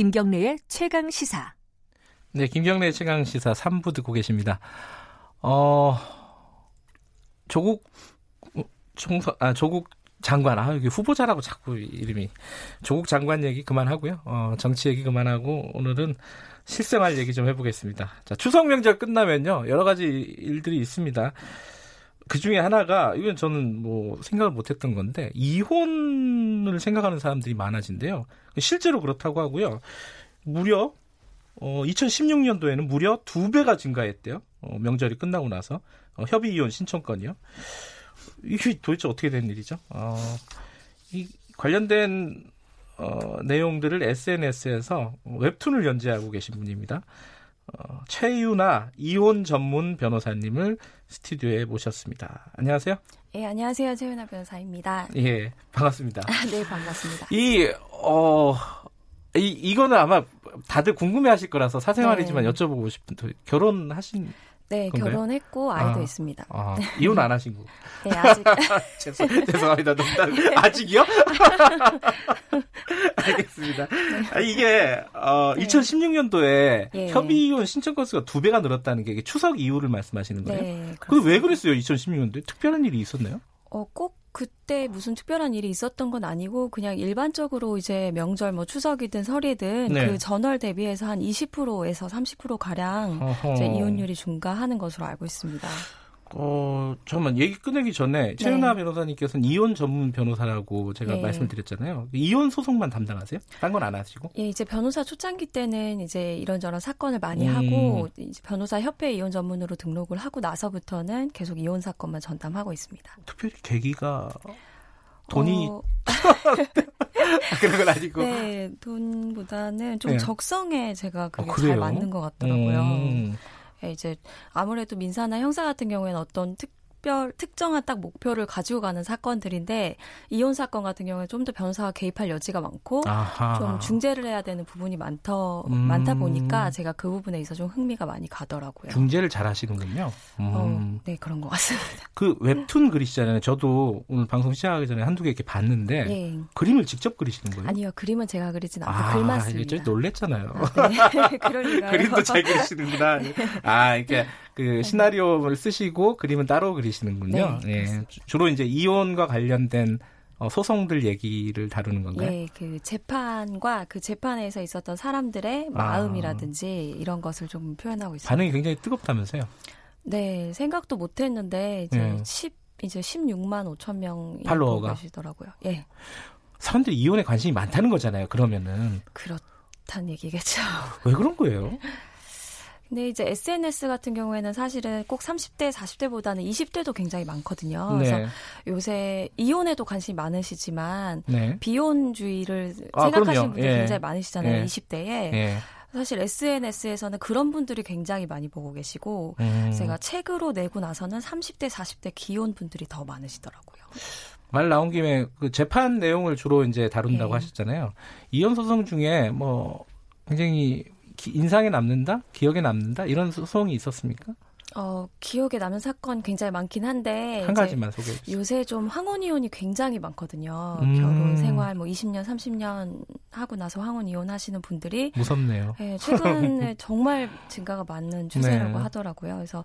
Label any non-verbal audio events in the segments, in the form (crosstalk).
김경래의 최강 시사. 네, 김경래 최강 시사 3부 듣고 계십니다. 어, 조국 총선, 아, 조국 장관, 아, 여기 후보자라고 자꾸 이름이. 조국 장관 얘기 그만하고요. 어, 정치 얘기 그만하고, 오늘은 실생활 얘기 좀 해보겠습니다. 자, 추석 명절 끝나면요. 여러 가지 일들이 있습니다. 그 중에 하나가, 이건 저는 뭐 생각을 못 했던 건데, 이혼을 생각하는 사람들이 많아진대요. 실제로 그렇다고 하고요. 무려, 어, 2016년도에는 무려 두 배가 증가했대요. 어, 명절이 끝나고 나서. 어, 협의 이혼 신청 건이요. 이게 도대체 어떻게 된 일이죠? 어, 이 관련된 어, 내용들을 SNS에서 웹툰을 연재하고 계신 분입니다. 어, 최유나 이혼 전문 변호사님을 스튜디오에 모셨습니다. 안녕하세요. 예, 안녕하세요. 최유나 변호사입니다. 예, 반갑습니다. 네, 반갑습니다. 이, 어, 이, 이거는 아마 다들 궁금해 하실 거라서 사생활이지만 네. 여쭤보고 싶은, 결혼하신 네, 건가요? 결혼했고 아이도 아, 있습니다. 아, 이혼 안 하신 거? (laughs) 네, 아직. (laughs) 죄송, 죄송합니다. 농담. 아직이요? (laughs) 알겠습니다. 네. 아, 이게 어, 네. 2016년도에 예. 협의 이혼 신청 건수가 두 배가 늘었다는 게 추석 이후를 말씀하시는 거예요? 네. 근데 왜 그랬어요? 2016년도에 특별한 일이 있었나요? 어, 꼭 그때 무슨 특별한 일이 있었던 건 아니고 그냥 일반적으로 이제 명절 뭐 추석이든 설이든 네. 그 전월 대비해서 한 20%에서 30% 가량 이제 이혼율이 증가하는 것으로 알고 있습니다. 어, 잠깐만, 얘기 끝내기 전에 최윤아 네. 변호사님께서는 이혼 전문 변호사라고 제가 네. 말씀을 드렸잖아요. 이혼 소송만 담당하세요? 딴 건 안 하시고? 예, 이제 변호사 초창기 때는 이제 이런저런 사건을 많이 음. 하고, 이제 변호사 협회 이혼 전문으로 등록을 하고 나서부터는 계속 이혼 사건만 전담하고 있습니다. 특별히 계기가 돈이 어... (laughs) 그런 건 아니고. 네, 돈보다는 좀 네. 적성에 제가 그게 어, 잘 맞는 것 같더라고요. 음. 예, 이제 아무래도 민사나 형사 같은 경우에는 어떤 특 특별 특정한 딱 목표를 가지고 가는 사건들인데 이혼 사건 같은 경우에 좀 더 변호사가 개입할 여지가 많고 아하. 좀 중재를 해야 되는 부분이 많더 음. 많다 보니까 제가 그 부분에 있어 좀 흥미가 많이 가더라고요. 중재를 잘 하시는군요. 음. 어, 네 그런 것 같습니다. 그 웹툰 그리시잖아요. 저도 오늘 방송 시작하기 전에 한두 개 이렇게 봤는데 네. 그림을 직접 그리시는 거예요? 아니요 그림은 제가 그리진 않고 아, 글만 씁니다. 저 놀랬잖아요. 아, 네. (laughs) (laughs) 그림도 잘 그리시는구나. 네. 아 이렇게 그 시나리오를 쓰시고 그림은 따로 그리시는군요. 네, 예. 주로 이제 이혼과 관련된 어, 소송들 얘기를 다루는 건가요? 예, 그 재판과 그 재판에서 있었던 사람들의 아. 마음이라든지 이런 것을 좀 표현하고 있습니다. 반응이 굉장히 뜨겁다면서요? 네, 생각도 못 했는데 이제 예. 10 이제 16만 5천 명이 팔로워가 계시더라고요. 예. 사람들이 이혼에 관심이 많다는 거잖아요. 그러면은 그렇다는 얘기겠죠. 왜 그런 거예요? (laughs) 근데 이제 SNS 같은 경우에는 사실은 꼭 30대, 40대보다는 20대도 굉장히 많거든요. 네. 그래서 요새 이혼에도 관심이 많으시지만 네. 비혼주의를 아, 생각하시는 분들이 예. 굉장히 많으시잖아요. 예. 20대에. 예. 사실 SNS에서는 그런 분들이 굉장히 많이 보고 계시고 음. 제가 책으로 내고 나서는 30대, 40대 기혼 분들이 더 많으시더라고요. 말 나온 김에 그 재판 내용을 주로 이제 다룬다고 네. 하셨잖아요. 이혼 소송 중에 뭐 굉장히 인상에 남는다, 기억에 남는다 이런 소송이 있었습니까? 어, 기억에 남는 사건 굉장히 많긴 한데 한 가지만 소개해 주세요. 요새 좀 황혼 이혼이 굉장히 많거든요. 음. 결혼 생활 뭐 20년, 30년 하고 나서 황혼 이혼 하시는 분들이 무섭네요. 네, 최근에 (laughs) 정말 증가가 많은 추세라고 네. 하더라고요. 그래서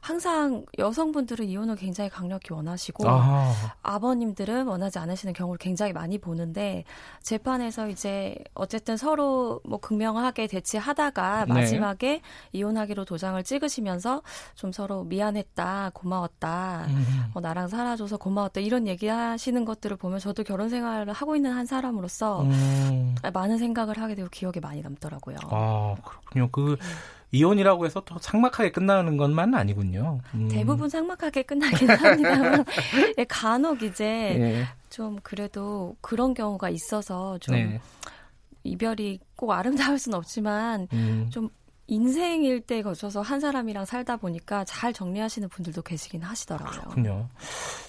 항상 여성분들은 이혼을 굉장히 강력히 원하시고 아. 버님들은 원하지 않으시는 경우를 굉장히 많이 보는데 재판에서 이제 어쨌든 서로 뭐 극명하게 대치하다가 네. 마지막에 이혼하기로 도장을 찍으시면서 좀 서로 미안했다 고마웠다 음. 어, 나랑 살아줘서 고마웠다 이런 얘기하시는 것들을 보면 저도 결혼 생활을 하고 있는 한 사람으로서 음. 많은 생각을 하게 되고 기억에 많이 남더라고요. 아 그렇군요. 그 네. 이혼이라고 해서 또 상막하게 끝나는 것만은 아니군요. 음. 대부분 상막하게 끝나긴 합니다만 (laughs) 예, 간혹 이제 예. 좀 그래도 그런 경우가 있어서 좀 네. 이별이 꼭 아름다울 수는 없지만 음. 좀 인생 일대 거쳐서 한 사람이랑 살다 보니까 잘 정리하시는 분들도 계시긴 하시더라고요. 그렇군요.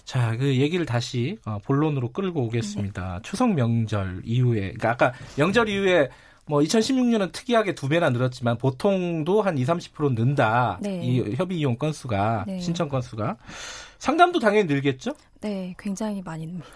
자, 그 얘기를 다시 어, 본론으로 끌고 오겠습니다. 네. 추석 명절 이후에, 그러니까 아까 명절 이후에 뭐 2016년은 특이하게 두 배나 늘었지만 보통도 한 2, 30% 는다. 네. 이 협의 이용 건수가 네. 신청 건수가 상담도 당연히 늘겠죠? 네, 굉장히 많이 늡니다.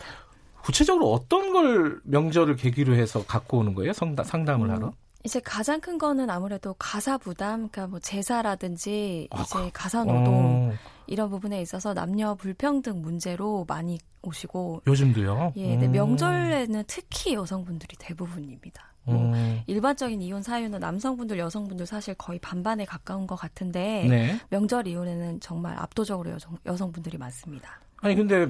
구체적으로 어떤 걸 명절을 계기로 해서 갖고 오는 거예요? 상담, 상담을 하러? 이제 가장 큰 거는 아무래도 가사 부담, 그러니까 뭐 제사라든지 아, 이제 가사 노동 어. 이런 부분에 있어서 남녀 불평등 문제로 많이 오시고 요즘도요? 예, 네, 명절에는 특히 여성분들이 대부분입니다. 뭐 음. 일반적인 이혼 사유는 남성분들, 여성분들 사실 거의 반반에 가까운 것 같은데 네. 명절 이혼에는 정말 압도적으로 여성, 여성분들이 많습니다. 아니 근데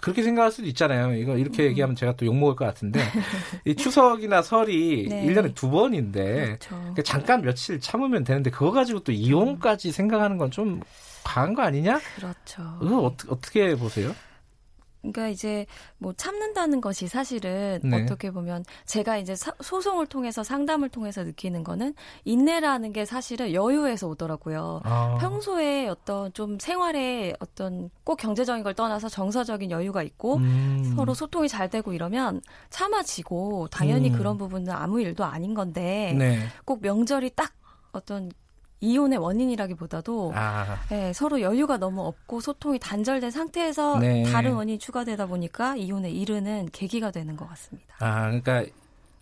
그렇게 생각할 수도 있잖아요. 이거 이렇게 음. 얘기하면 제가 또 욕먹을 것 같은데 (laughs) 이 추석이나 설이 네. 1년에 두 번인데 그렇죠. 그러니까 잠깐 며칠 참으면 되는데 그거 가지고 또 이혼까지 음. 생각하는 건 좀 과한 거 아니냐? 그렇죠. 그거 어떻게, 어떻게 보세요? 그러니까 이제 뭐 참는다는 것이 사실은 네. 어떻게 보면 제가 이제 사, 소송을 통해서 상담을 통해서 느끼는 거는 인내라는 게 사실은 여유에서 오더라고요. 아. 평소에 어떤 좀 생활에 어떤 꼭 경제적인 걸 떠나서 정서적인 여유가 있고 음. 서로 소통이 잘 되고 이러면 참아지고 당연히 음. 그런 부분은 아무 일도 아닌 건데 네. 꼭 명절이 딱 어떤 이혼의 원인이라기보다도 아. 네, 서로 여유가 너무 없고 소통이 단절된 상태에서 네. 다른 원인이 추가되다 보니까 이혼에 이르는 계기가 되는 것 같습니다. 아, 그러니까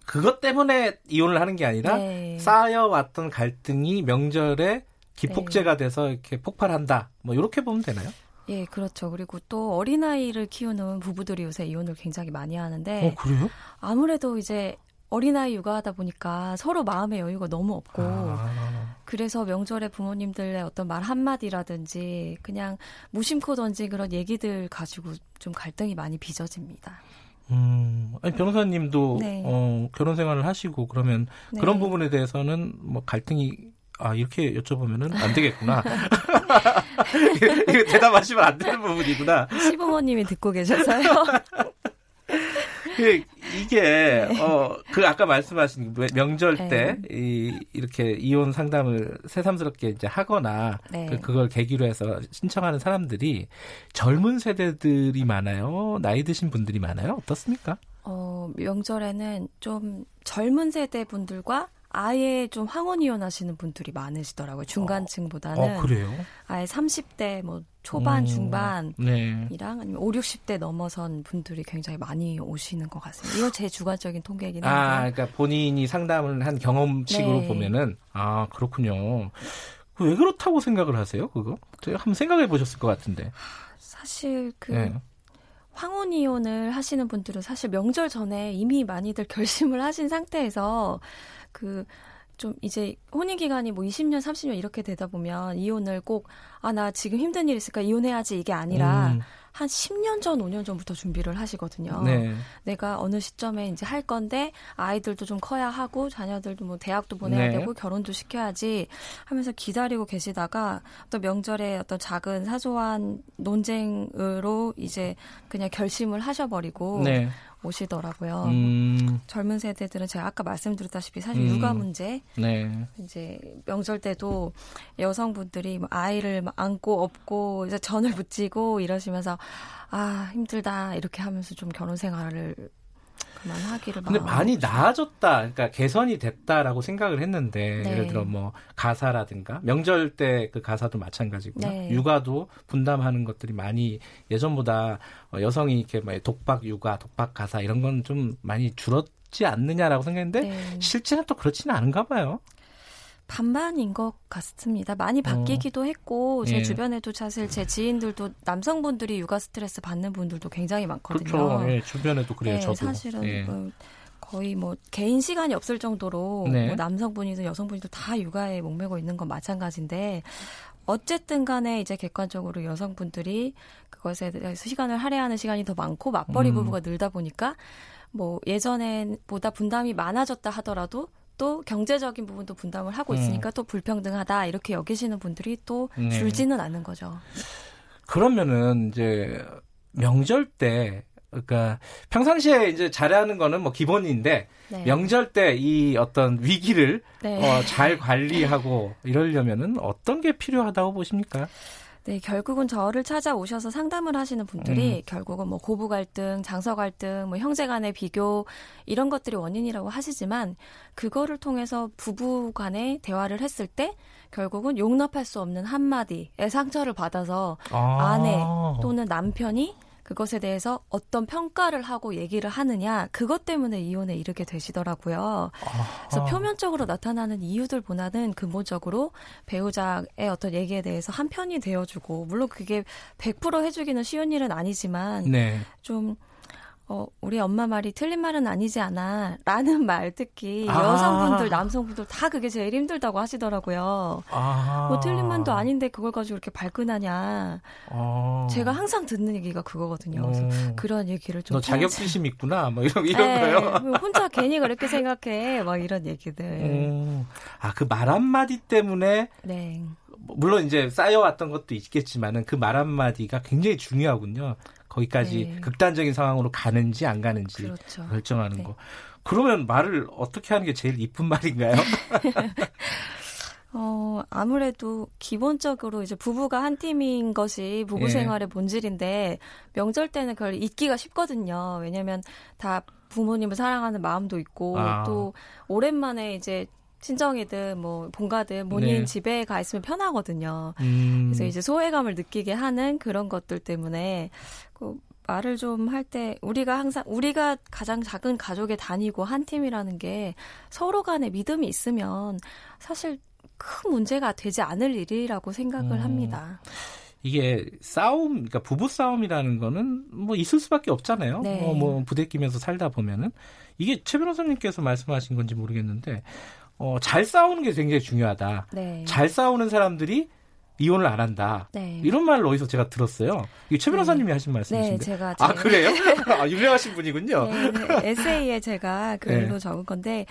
그것 때문에 이혼을 하는 게 아니라 네. 쌓여왔던 갈등이 명절에 기폭제가 네. 돼서 이렇게 폭발한다. 뭐 이렇게 보면 되나요? 예, 그렇죠. 그리고 또 어린아이를 키우는 부부들이 요새 이혼을 굉장히 많이 하는데. 어, 그래요? 아무래도 이제 어린아이 육아하다 보니까 서로 마음의 여유가 너무 없고 아. 그래서 명절에 부모님들의 어떤 말 한마디라든지 그냥 무심코 던진 그런 얘기들 가지고 좀 갈등이 많이 빚어집니다. 음, 아니 변호사님도 네. 어, 결혼 생활을 하시고 그러면 네. 그런 부분에 대해서는 뭐 갈등이 아 이렇게 여쭤보면은 안 되겠구나. (laughs) 이거 대답하시면 안 되는 부분이구나. 시부모님이 듣고 계셔서요. (laughs) 그 이게 네. 어그 아까 말씀하신 명절 네. 때이 이렇게 이혼 상담을 새삼스럽게 이제 하거나 네. 그, 그걸 계기로 해서 신청하는 사람들이 젊은 세대들이 많아요. 나이 드신 분들이 많아요. 어떻습니까? 어 명절에는 좀 젊은 세대 분들과 아예 좀 황혼 이혼 하시는 분들이 많으시더라고요. 중간층보다는. 어, 그래요? 아예 30대 뭐 초반, 음, 중반이랑 네. 아니면 5, 60대 넘어선 분들이 굉장히 많이 오시는 것 같습니다. 이거 제 주관적인 통계이긴 한데. 아, 그러니까 본인이 상담을 한 경험식으로 네. 보면은 아, 그렇군요. 왜 그렇다고 생각을 하세요? 그거? 한번 생각해 보셨을 것 같은데. 사실 그 네. 황혼 이혼을 하시는 분들은 사실 명절 전에 이미 많이들 결심을 하신 상태에서 그, 좀 이제 혼인 기간이 뭐 20년, 30년 이렇게 되다 보면 이혼을 꼭, 아, 나 지금 힘든 일 있을까 이혼해야지 이게 아니라 음. 한 10년 전, 5년 전부터 준비를 하시거든요. 네. 내가 어느 시점에 이제 할 건데 아이들도 좀 커야 하고 자녀들도 뭐 대학도 보내야 네. 되고 결혼도 시켜야지 하면서 기다리고 계시다가 또 명절에 어떤 작은 사소한 논쟁으로 이제 그냥 결심을 하셔버리고 네. 오시더라고요. 음. 젊은 세대들은 제가 아까 말씀드렸다시피 사실 음. 육아 문제, 네. 이제 명절 때도 여성분들이 뭐 아이를 안고 업고 이제 전을 (laughs) 붙이고 이러시면서 아 힘들다 이렇게 하면서 좀 결혼 생활을 그만하기를 근데 많이 나아졌다, 그러니까 개선이 됐다라고 생각을 했는데 네. 예를 들어 뭐 가사라든가 명절 때 그 가사도 마찬가지고요. 네. 육아도 분담하는 것들이 많이 예전보다 어, 여성이 이렇게 뭐 독박 육아, 독박 가사 이런 건 좀 많이 줄었 지 않느냐라고 생각했는데 네. 실제는 또 그렇지는 않은가 봐요. 반반인 것 같습니다. 많이 바뀌기도 어. 했고 제 예. 주변에도 사실 제 지인들도 남성분들이 육아 스트레스 받는 분들도 굉장히 많거든요. 그렇죠. 예, 주변에도 그래요. 네, 저도. 사실은 예. 뭐 거의 뭐 개인 시간이 없을 정도로 네. 뭐 남성분이든 여성분이든 다 육아에 목매고 있는 건 마찬가지인데 어쨌든 간에 이제 객관적으로 여성분들이 그것에 대해서 시간을 할애하는 시간이 더 많고 맞벌이 음. 부부가 늘다 보니까 뭐 예전보다 분담이 많아졌다 하더라도 또 경제적인 부분도 분담을 하고 음. 있으니까 음. 또 불평등하다 이렇게 여기시는 분들이 또 네. 줄지는 않는 거죠. 그러면은 이제 명절 때 그러니까 평상시에 이제 잘하는 거는 뭐 기본인데 네. 명절 때 이 어떤 위기를 네. 어, 잘 관리하고 이러려면은 어떤 게 필요하다고 보십니까? 네, 결국은 저를 찾아오셔서 상담을 하시는 분들이 음. 결국은 뭐 고부 갈등, 장서 갈등, 뭐 형제 간의 비교 이런 것들이 원인이라고 하시지만 그거를 통해서 부부 간의 대화를 했을 때 결국은 용납할 수 없는 한마디의 상처를 받아서 아. 아내 또는 남편이 그것에 대해서 어떤 평가를 하고 얘기를 하느냐 그것 때문에 이혼에 이르게 되시더라고요. 아하. 그래서 표면적으로 나타나는 이유들보다는 근본적으로 배우자의 어떤 얘기에 대해서 한 편이 되어주고 물론 그게 100% 해주기는 쉬운 일은 아니지만 네. 좀 어, 우리 엄마 말이 틀린 말은 아니지 않아. 라는 말 특히 아. 여성분들, 남성분들 다 그게 제일 힘들다고 하시더라고요. 아. 뭐 틀린 말도 아닌데 그걸 가지고 이렇게 발끈하냐. 아. 제가 항상 듣는 얘기가 그거거든요. 그래서 어. 그런 얘기를 좀. 너 자격지심 있구나. 뭐 이런, (laughs) 이런 네, 거요. 뭐 혼자 괜히 그렇게 생각해. 막 이런 얘기들. 음. 아, 그 말 한마디 때문에. 네. 물론 이제 쌓여왔던 것도 있겠지만은 그 말 한마디가 굉장히 중요하군요. 거기까지 네. 극단적인 상황으로 가는지 안 가는지 그렇죠. 결정하는 네. 거. 그러면 말을 어떻게 하는 게 제일 이쁜 말인가요? (laughs) 어, 아무래도 기본적으로 이제 부부가 한 팀인 것이 부부 예. 생활의 본질인데 명절 때는 그걸 잊기가 쉽거든요. 왜냐면 다 부모님을 사랑하는 마음도 있고 아. 또 오랜만에 이제 친정이든 뭐 본가든 본인 네. 집에 가 있으면 편하거든요. 음. 그래서 이제 소외감을 느끼게 하는 그런 것들 때문에 그 말을 좀 할 때 우리가 항상 우리가 가장 작은 가족에 다니고 한 팀이라는 게 서로 간에 믿음이 있으면 사실 큰 문제가 되지 않을 일이라고 생각을 음. 합니다. 이게 싸움, 그러니까 부부 싸움이라는 거는 뭐 있을 수밖에 없잖아요. 네. 어, 뭐 부대끼면서 살다 보면은 이게 최 변호사님께서 말씀하신 건지 모르겠는데 어, 잘 싸우는 게 굉장히 중요하다. 네. 잘 싸우는 사람들이 이혼을 안 한다. 네. 이런 말을 어디서 제가 들었어요. 이게 최 변호사님이 네. 하신 말씀이신데. 네, 제가 아 그래요? (laughs) 아, 유명하신 분이군요. 네, 네. 에세이에 제가 글로 네. 적은 건데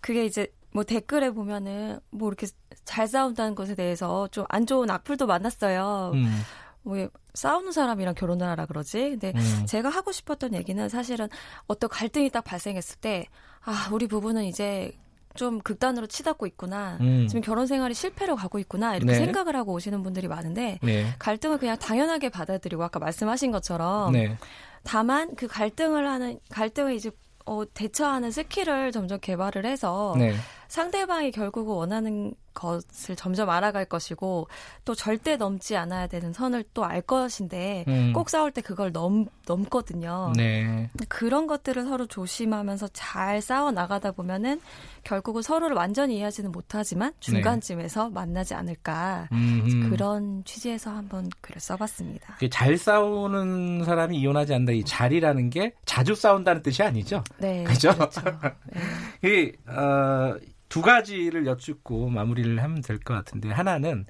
그게 이제 뭐 댓글에 보면은 뭐 이렇게 잘 싸운다는 것에 대해서 좀 안 좋은 악플도 많았어요. 음. 뭐 싸우는 사람이랑 결혼을 하라 그러지. 근데 음. 제가 하고 싶었던 얘기는 사실은 어떤 갈등이 딱 발생했을 때, 아, 우리 부부는 이제 좀 극단으로 치닫고 있구나. 음. 지금 결혼 생활이 실패로 가고 있구나. 이렇게 네. 생각을 하고 오시는 분들이 많은데 네. 갈등을 그냥 당연하게 받아들이고 아까 말씀하신 것처럼 네. 다만 그 갈등을 하는 갈등을 이제 어, 대처하는 skill을 점점 개발을 해서 네. 상대방이 결국 원하는 것을 점점 알아갈 것이고 또 절대 넘지 않아야 되는 선을 또 알 것인데 음. 꼭 싸울 때 그걸 넘 넘거든요. 네. 그런 것들을 서로 조심하면서 잘 싸워 나가다 보면은 결국은 서로를 완전히 이해하지는 못하지만 중간쯤에서 네. 만나지 않을까 음흠. 그런 취지에서 한번 글을 써봤습니다. 잘 싸우는 사람이 이혼하지 않는다. 이 잘이라는 게 자주 싸운다는 뜻이 아니죠? 네, 그렇죠. 그렇죠. 네. (laughs) 이 어, 두 가지를 여쭙고 마무리를 하면 될 것 같은데 하나는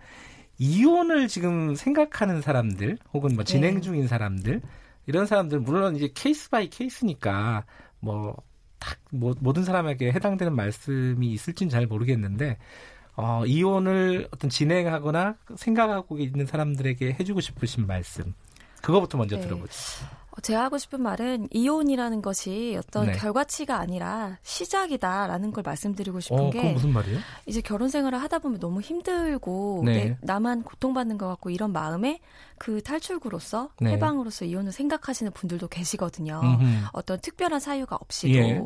이혼을 지금 생각하는 사람들 혹은 뭐 진행 네. 중인 사람들 이런 사람들 물론 이제 case by case니까 뭐 딱 뭐, 모든 사람에게 해당되는 말씀이 있을진 잘 모르겠는데 어, 이혼을 어떤 진행하거나 생각하고 있는 사람들에게 해주고 싶으신 말씀 그거부터 먼저 네. 들어보죠. 어, 제가 하고 싶은 말은 이혼이라는 것이 어떤 네. 결과치가 아니라 시작이다라는 걸 말씀드리고 싶은 어, 게 무슨 말이에요? 이제 결혼 생활을 하다 보면 너무 힘들고 네. 나만 고통받는 것 같고 이런 마음에 그 탈출구로서 네. 해방으로서 이혼을 생각하시는 분들도 계시거든요. 음흠. 어떤 특별한 사유가 없이도 예.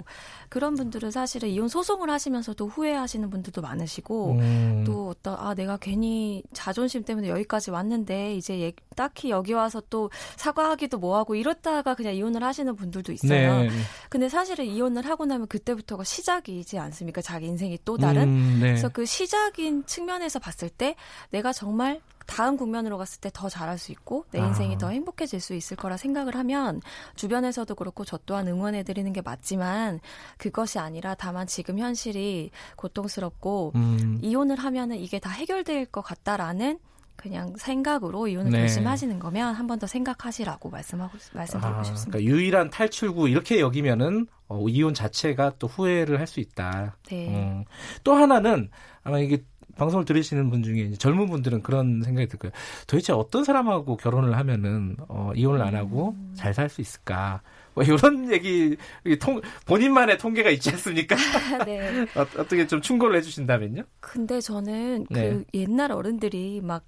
그런 분들은 사실은 이혼 소송을 하시면서도 후회하시는 분들도 많으시고 음. 또 어떤 아 내가 괜히 자존심 때문에 여기까지 왔는데 이제 딱히 여기 와서 또 사과하기도 뭐하고 이 렇다가 그냥 이혼을 하시는 분들도 있어요. 네. 근데 사실은 이혼을 하고 나면 그때부터가 시작이지 않습니까? 자기 인생이 또 다른. 음, 네. 그래서 그 시작인 측면에서 봤을 때 내가 정말 다음 국면으로 갔을 때 더 잘할 수 있고 내 인생이 아. 더 행복해질 수 있을 거라 생각을 하면 주변에서도 그렇고 저 또한 응원해 드리는 게 맞지만 그것이 아니라 다만 지금 현실이 고통스럽고 음. 이혼을 하면은 이게 다 해결될 것 같다라는 그냥 생각으로 이혼을 네. 결심하시는 거면 한 번 더 생각하시라고 말씀하고 말씀드리고 아, 싶습니다. 그러니까 유일한 탈출구 이렇게 여기면은 어, 이혼 자체가 또 후회를 할 수 있다. 네. 음. 또 하나는 아마 이게 방송을 들으시는 분 중에 젊은 분들은 그런 생각이 들 거예요. 도대체 어떤 사람하고 결혼을 하면은 어, 이혼을 안 하고 음. 잘살 수 있을까? 뭐 이런 (laughs) 얘기 통, 본인만의 통계가 있지 않습니까? (laughs) 네. 어, 떻게 좀 충고를 해주신다면요? 근데 저는 그 네. 옛날 어른들이 막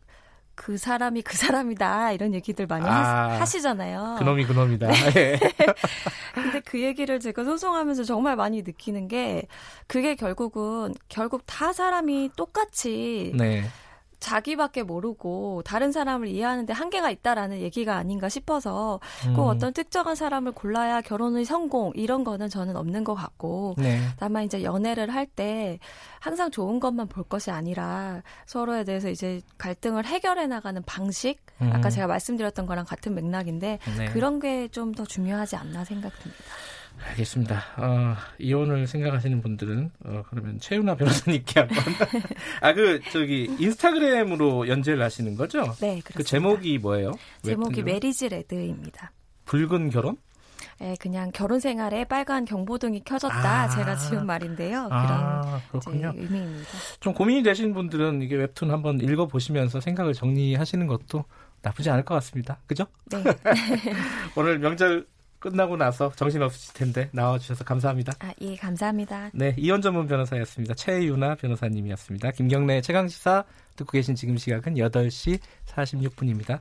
그 사람이 그 사람이다 이런 얘기들 많이 아, 하 시잖아요. 그놈이 그놈이다. 네. 예. (laughs) 근데 그 얘기를 제가 소송하면서 정말 많이 느끼는 게 그게 결국은 결국 다 사람이 똑같이 네. 자기밖에 모르고 다른 사람을 이해하는데 한계가 있다라는 얘기가 아닌가 싶어서 꼭 음. 어떤 특정한 사람을 골라야 결혼의 성공 이런 거는 저는 없는 것 같고 네. 다만 이제 연애를 할 때 항상 좋은 것만 볼 것이 아니라 서로에 대해서 이제 갈등을 해결해 나가는 방식 음. 아까 제가 말씀드렸던 거랑 같은 맥락인데 네. 그런 게 좀 더 중요하지 않나 생각됩니다. 알겠습니다. 어, 이혼을 생각하시는 분들은 어, 그러면 최윤아 변호사님께 한번 (laughs) 아 그 저기 인스타그램으로 연재를 하시는 거죠? 네, 그렇습니다. 그 제목이 뭐예요? 제목이 메리지 레드입니다. 붉은 결혼? 네, 그냥 결혼 생활에 빨간 경보등이 켜졌다. 아, 제가 지은 말인데요. 아, 그런 아, 의미입니다. 좀 고민이 되시는 분들은 이게 웹툰 한번 읽어 보시면서 생각을 정리하시는 것도 나쁘지 않을 것 같습니다. 그죠? 네. (laughs) 오늘 명절 끝나고 나서 정신없으실 텐데 나와주셔서 감사합니다. 아, 예, 감사합니다. 네, 이현 전문 변호사였습니다. 최유나 변호사님이었습니다. 김경래 최강시사 듣고 계신 지금 시각은 8시 46분입니다.